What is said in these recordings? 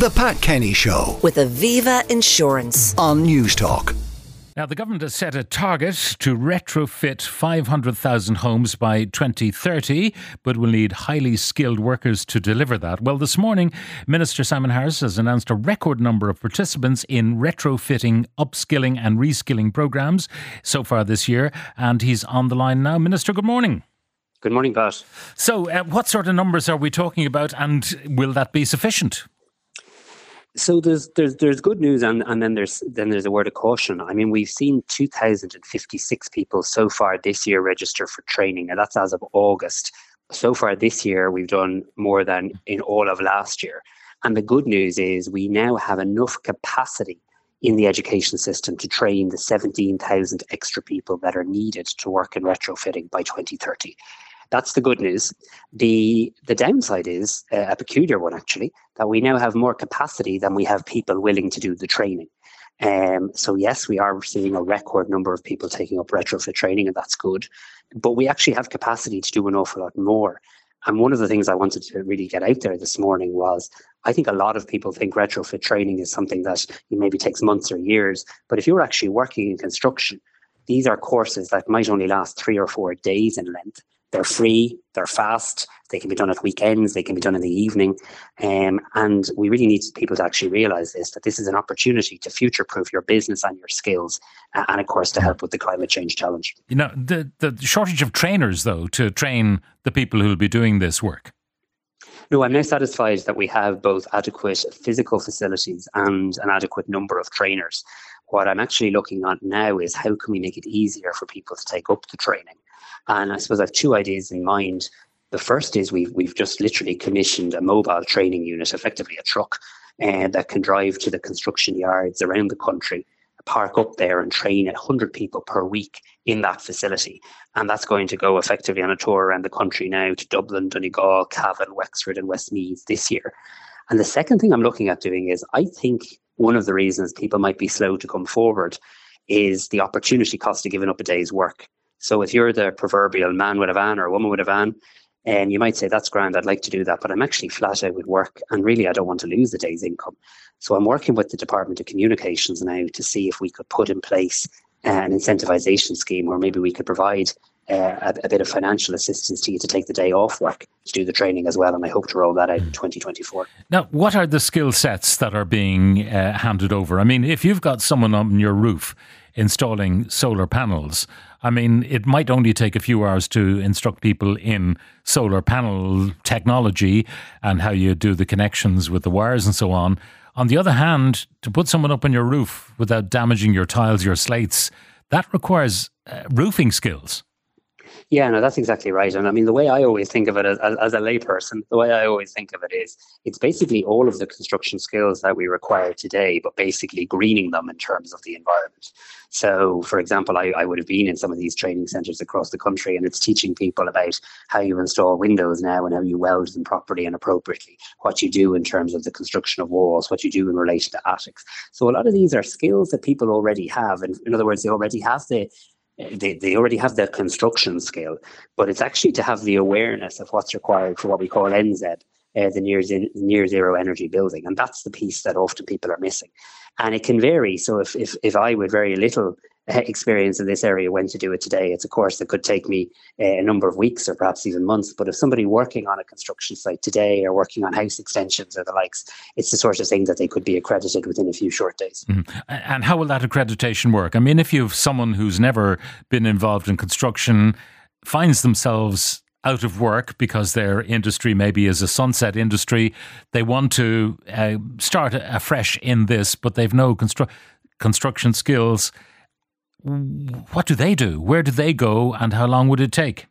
The Pat Kenny Show with Aviva Insurance. on Newstalk. Now, the government has set a target to retrofit 500,000 homes by 2030, but will need highly skilled workers to deliver that. Well, this morning, Minister Simon Harris has announced a record number of participants in retrofitting, upskilling, and reskilling programs so far this year, and he's on the line now. Minister, good morning. Good morning, Pat. So, uh, what sort of numbers are we talking about, and will that be sufficient? So there's there's there's good news and, and then there's then there's a word of caution. I mean, we've seen 2,056 people so far this year register for training. Now that's as of August. So far this year, we've done more than in all of last year. And the good news is we now have enough capacity in the education system to train the 17,000 extra people that are needed to work in retrofitting by 2030. That's the good news. The the downside is uh, a peculiar one actually that we now have more capacity than we have people willing to do the training. Um, so yes, we are seeing a record number of people taking up retrofit training, and that's good. But we actually have capacity to do an awful lot more. And one of the things I wanted to really get out there this morning was I think a lot of people think retrofit training is something that maybe takes months or years. But if you're actually working in construction, these are courses that might only last three or four days in length. They're free, they're fast, they can be done at weekends, they can be done in the evening. Um, and we really need people to actually realize this that this is an opportunity to future proof your business and your skills, uh, and of course, to help with the climate change challenge. You know, the, the shortage of trainers, though, to train the people who will be doing this work. No, I'm now satisfied that we have both adequate physical facilities and an adequate number of trainers. What I'm actually looking at now is how can we make it easier for people to take up the training? And I suppose I have two ideas in mind. The first is we've, we've just literally commissioned a mobile training unit, effectively a truck, uh, that can drive to the construction yards around the country, park up there and train 100 people per week in that facility. And that's going to go effectively on a tour around the country now to Dublin, Donegal, Cavan, Wexford, and Westmeath this year. And the second thing I'm looking at doing is I think one of the reasons people might be slow to come forward is the opportunity cost of giving up a day's work. So if you're the proverbial man with a van or a woman with a van, and you might say that's grand, I'd like to do that, but I'm actually flat out with work and really I don't want to lose the day's income. So I'm working with the Department of Communications now to see if we could put in place an incentivization scheme where maybe we could provide uh, a, a, bit of financial assistance to you to take the day off work to do the training as well. And I hope to roll that out in 2024. Now, what are the skill sets that are being uh, handed over? I mean, if you've got someone on your roof installing solar panels, I mean, it might only take a few hours to instruct people in solar panel technology and how you do the connections with the wires and so on. On the other hand, to put someone up on your roof without damaging your tiles, your slates, that requires uh, roofing skills. Yeah, no, that's exactly right. And I mean, the way I always think of it as, as, as, a layperson, the way I always think of it is it's basically all of the construction skills that we require today, but basically greening them in terms of the environment. So, for example, I, I would have been in some of these training centres across the country, and it's teaching people about how you install windows now and how you weld them properly and appropriately, what you do in terms of the construction of walls, what you do in relation to attics. So, a lot of these are skills that people already have. And in other words, they already have the they, they already have the construction skill, but it's actually to have the awareness of what's required for what we call NZEB, uh, the near, near zero energy building. And that's the piece that often people are missing. And it can vary. So if, if, if I with very little experience in this area when to do it today, it's a course that could take me uh, a number of weeks or perhaps even months. But if somebody working on a construction site today or working on house extensions or the likes, it's the sort of thing that they could be accredited within a few short days. Mm-hmm. And how will that accreditation work? I mean, if you have someone who's never been involved in construction, finds themselves out of work because their industry maybe is a sunset industry. They want to uh, start afresh in this, but they've no constru- construction skills what do they do? Where do they go, and how long would it take?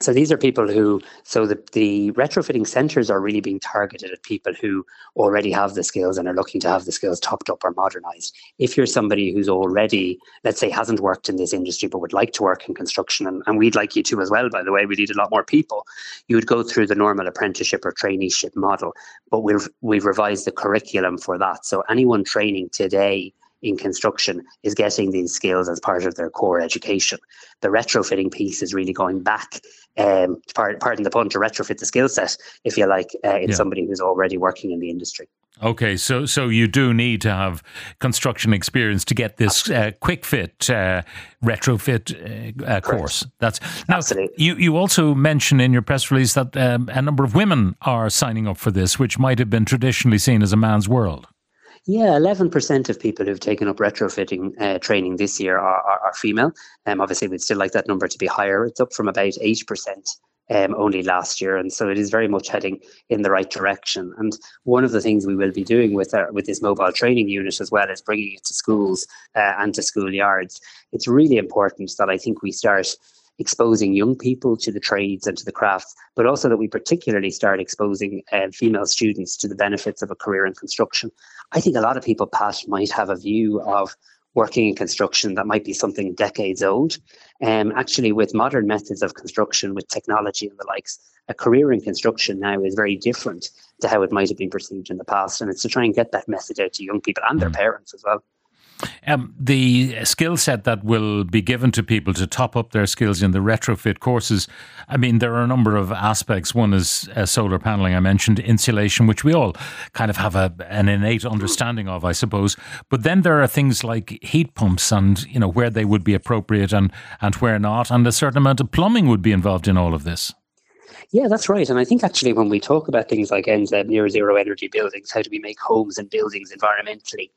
So these are people who, so the, the retrofitting centres are really being targeted at people who already have the skills and are looking to have the skills topped up or modernised. If you're somebody who's already, let's say, hasn't worked in this industry but would like to work in construction, and, and we'd like you to as well, by the way, we need a lot more people, you would go through the normal apprenticeship or traineeship model. But we've, we've revised the curriculum for that. So anyone training today in construction is getting these skills as part of their core education. The retrofitting piece is really going back, um, pardon the pun, to retrofit the skill set, if you like, uh, in yeah. somebody who's already working in the industry. Okay, so so you do need to have construction experience to get this uh, quick fit uh, retrofit uh, uh course. That's now Absolutely. you. You also mention in your press release that um, a number of women are signing up for this, which might have been traditionally seen as a man's world. Yeah, 11% of people who've taken up retrofitting uh, training this year are, are, are female. Um, obviously, we'd still like that number to be higher. It's up from about 8% um, only last year, and so it is very much heading in the right direction. And one of the things we will be doing with our, with this mobile training unit as well is bringing it to schools uh, and to schoolyards. It's really important that I think we start exposing young people to the trades and to the crafts, but also that we particularly start exposing uh, female students to the benefits of a career in construction. I think a lot of people, Pat, might have a view of working in construction that might be something decades old. Um, actually, with modern methods of construction, with technology and the likes, a career in construction now is very different to how it might have been perceived in the past. And it's to try and get that message out to young people and their mm. parents as well. Um, the skill set that will be given to people to top up their skills in the retrofit courses, I mean, there are a number of aspects. One is uh, solar paneling, I mentioned, insulation, which we all kind of have a, an innate understanding of, I suppose. But then there are things like heat pumps and, you know, where they would be appropriate and, and where not. And a certain amount of plumbing would be involved in all of this. Yeah, that's right. And I think actually when we talk about things like NZEB, near zero energy buildings, how do we make homes and buildings environmentally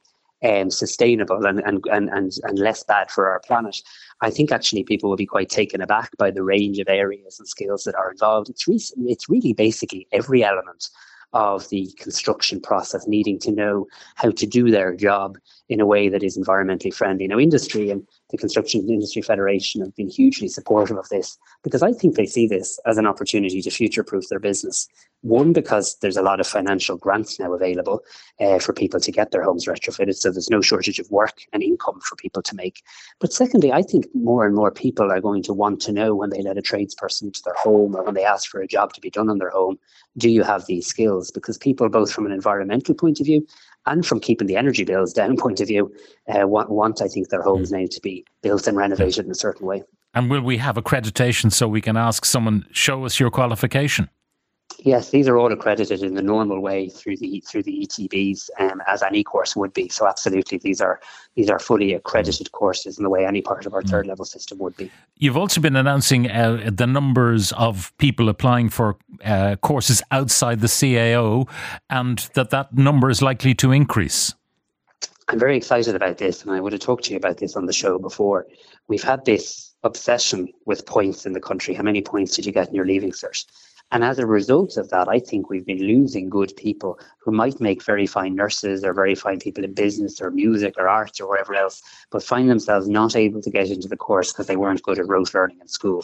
um, sustainable and, and, and, and, and less bad for our planet, I think actually people will be quite taken aback by the range of areas and skills that are involved. It's, re- it's really basically every element of the construction process needing to know how to do their job in a way that is environmentally friendly. Now, industry and the Construction Industry Federation have been hugely supportive of this because I think they see this as an opportunity to future proof their business. One, because there's a lot of financial grants now available uh, for people to get their homes retrofitted, so there's no shortage of work and income for people to make. But secondly, I think more and more people are going to want to know when they let a tradesperson into their home or when they ask for a job to be done on their home, do you have these skills? Because people, both from an environmental point of view and from keeping the energy bills down point of view, uh, want, want, I think, their homes mm. now to be built and renovated in a certain way. And will we have accreditation so we can ask someone, show us your qualification? Yes, these are all accredited in the normal way through the through the ETBs, um, as any course would be. So absolutely, these are these are fully accredited courses in the way any part of our mm. third level system would be. You've also been announcing uh, the numbers of people applying for uh, courses outside the CAO, and that that number is likely to increase. I'm very excited about this, and I would have talked to you about this on the show before. We've had this obsession with points in the country. How many points did you get in your leaving cert? And as a result of that, I think we've been losing good people who might make very fine nurses or very fine people in business or music or arts or whatever else, but find themselves not able to get into the course because they weren't good at rote learning in school.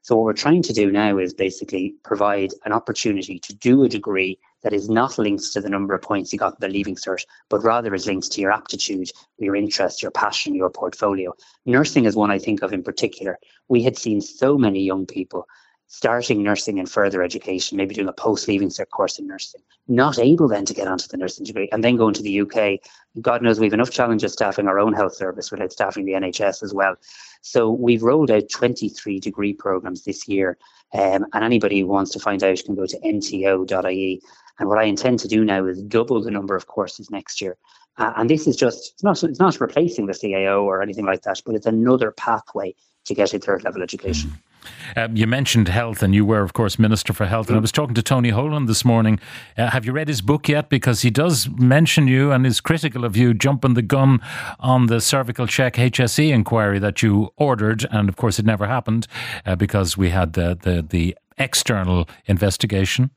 So what we're trying to do now is basically provide an opportunity to do a degree that is not linked to the number of points you got in the leaving cert, but rather is linked to your aptitude, your interest, your passion, your portfolio. Nursing is one I think of in particular. We had seen so many young people starting nursing and further education, maybe doing a post leaving cert course in nursing, not able then to get onto the nursing degree, and then going to the UK. God knows we have enough challenges staffing our own health service without staffing the NHS as well. So we've rolled out 23 degree programs this year, um, and anybody who wants to find out can go to nto.ie. And what I intend to do now is double the number of courses next year. Uh, and this is just it's not it's not replacing the CAO or anything like that, but it's another pathway to get a third level education. Mm. Um, you mentioned health, and you were, of course, Minister for Health. And I was talking to Tony Holohan this morning. Uh, have you read his book yet? Because he does mention you and is critical of you jumping the gun on the cervical check HSE inquiry that you ordered, and of course, it never happened uh, because we had the the, the external investigation.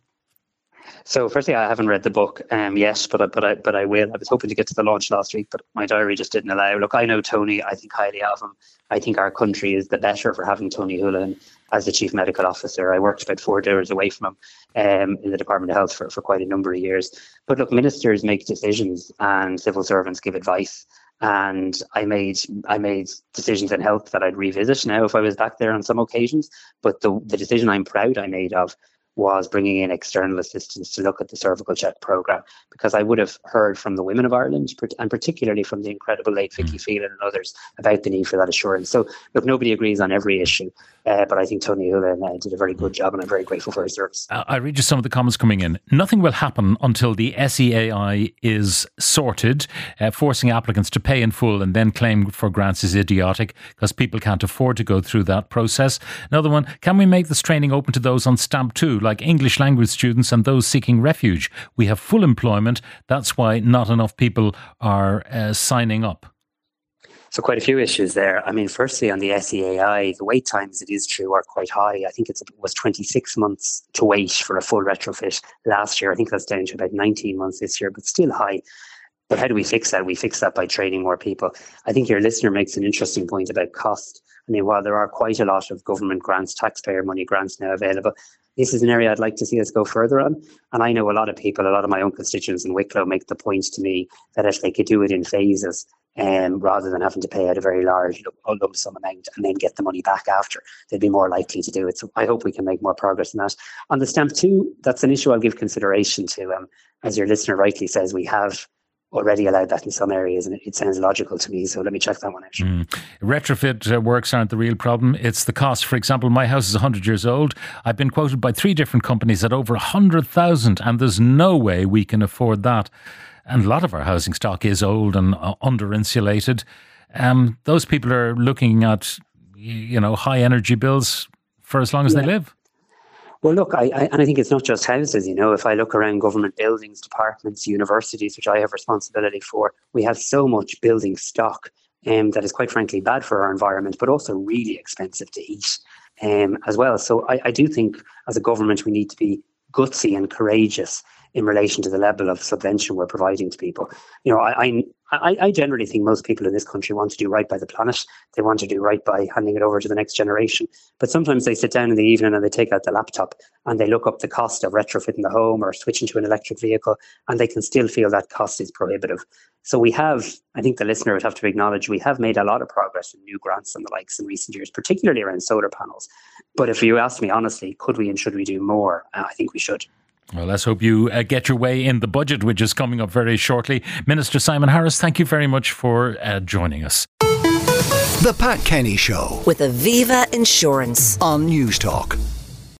So, firstly, I haven't read the book um, yet, but I, but I but I will. I was hoping to get to the launch last week, but my diary just didn't allow. Look, I know Tony. I think highly of him. I think our country is the better for having Tony Holohan as the chief medical officer. I worked about four doors away from him um, in the Department of Health for, for quite a number of years. But look, ministers make decisions and civil servants give advice. And I made I made decisions in health that I'd revisit now if I was back there on some occasions. But the the decision I'm proud I made of was bringing in external assistance to look at the cervical check program because I would have heard from the women of Ireland and particularly from the incredible late Vicky mm. Phelan and others about the need for that assurance. So, look, nobody agrees on every issue, uh, but I think Tony Holohan uh, did a very good job and I'm very grateful for his service. Uh, I read you some of the comments coming in. Nothing will happen until the SEAI is sorted. Uh, forcing applicants to pay in full and then claim for grants is idiotic because people can't afford to go through that process. Another one, can we make this training open to those on stamp two? Like English language students and those seeking refuge. We have full employment. That's why not enough people are uh, signing up. So quite a few issues there. I mean, firstly, on the SEAI, the wait times, it is true, are quite high. I think it was 26 months to wait for a full retrofit last year. I think that's down to about 19 months this year, but still high. But how do we fix that? We fix that by training more people. I think your listener makes an interesting point about cost. I mean, while there are quite a lot of government grants, taxpayer money grants now available, this is an area I'd like to see us go further on. And I know a lot of people, a lot of my own constituents in Wicklow make the point to me that if they could do it in phases, um, rather than having to pay out a very large lump sum amount and then get the money back after, they'd be more likely to do it. So I hope we can make more progress in that. On the stamp two, that's an issue I'll give consideration to. Um, as your listener rightly says, we have already allowed that in some areas, and it, it, sounds logical to me. So let me check that one out. Mm. Retrofit uh, works aren't the real problem; it's the cost. For example, my house is 100 years old. I've been quoted by three different companies at over 100,000, and there's no way we can afford that. And a lot of our housing stock is old and uh, under insulated. Um, those people are looking at, you know, high energy bills for as long as yeah. they live. Well, look, I, I, and I think it's not just houses. You know, if I look around government buildings, departments, universities, which I have responsibility for, we have so much building stock um, that is quite frankly bad for our environment, but also really expensive to heat um, as well. So I, I do think, as a government, we need to be gutsy and courageous in relation to the level of subvention we're providing to people. You know, I, I, I generally think most people in this country want to do right by the planet. They want to do right by handing it over to the next generation. But sometimes they sit down in the evening and they take out the laptop and they look up the cost of retrofitting the home or switching to an electric vehicle, and they can still feel that cost is prohibitive. So we have, I think the listener would have to acknowledge, we have made a lot of progress in new grants and the likes in recent years, particularly around solar panels. But if you ask me honestly, could we and should we do more? Uh, I think we should. Well, let's hope you uh, get your way in the budget, which is coming up very shortly. Minister Simon Harris, thank you very much for uh, joining us. The Pat Kenny Show with Aviva Insurance on Newstalk.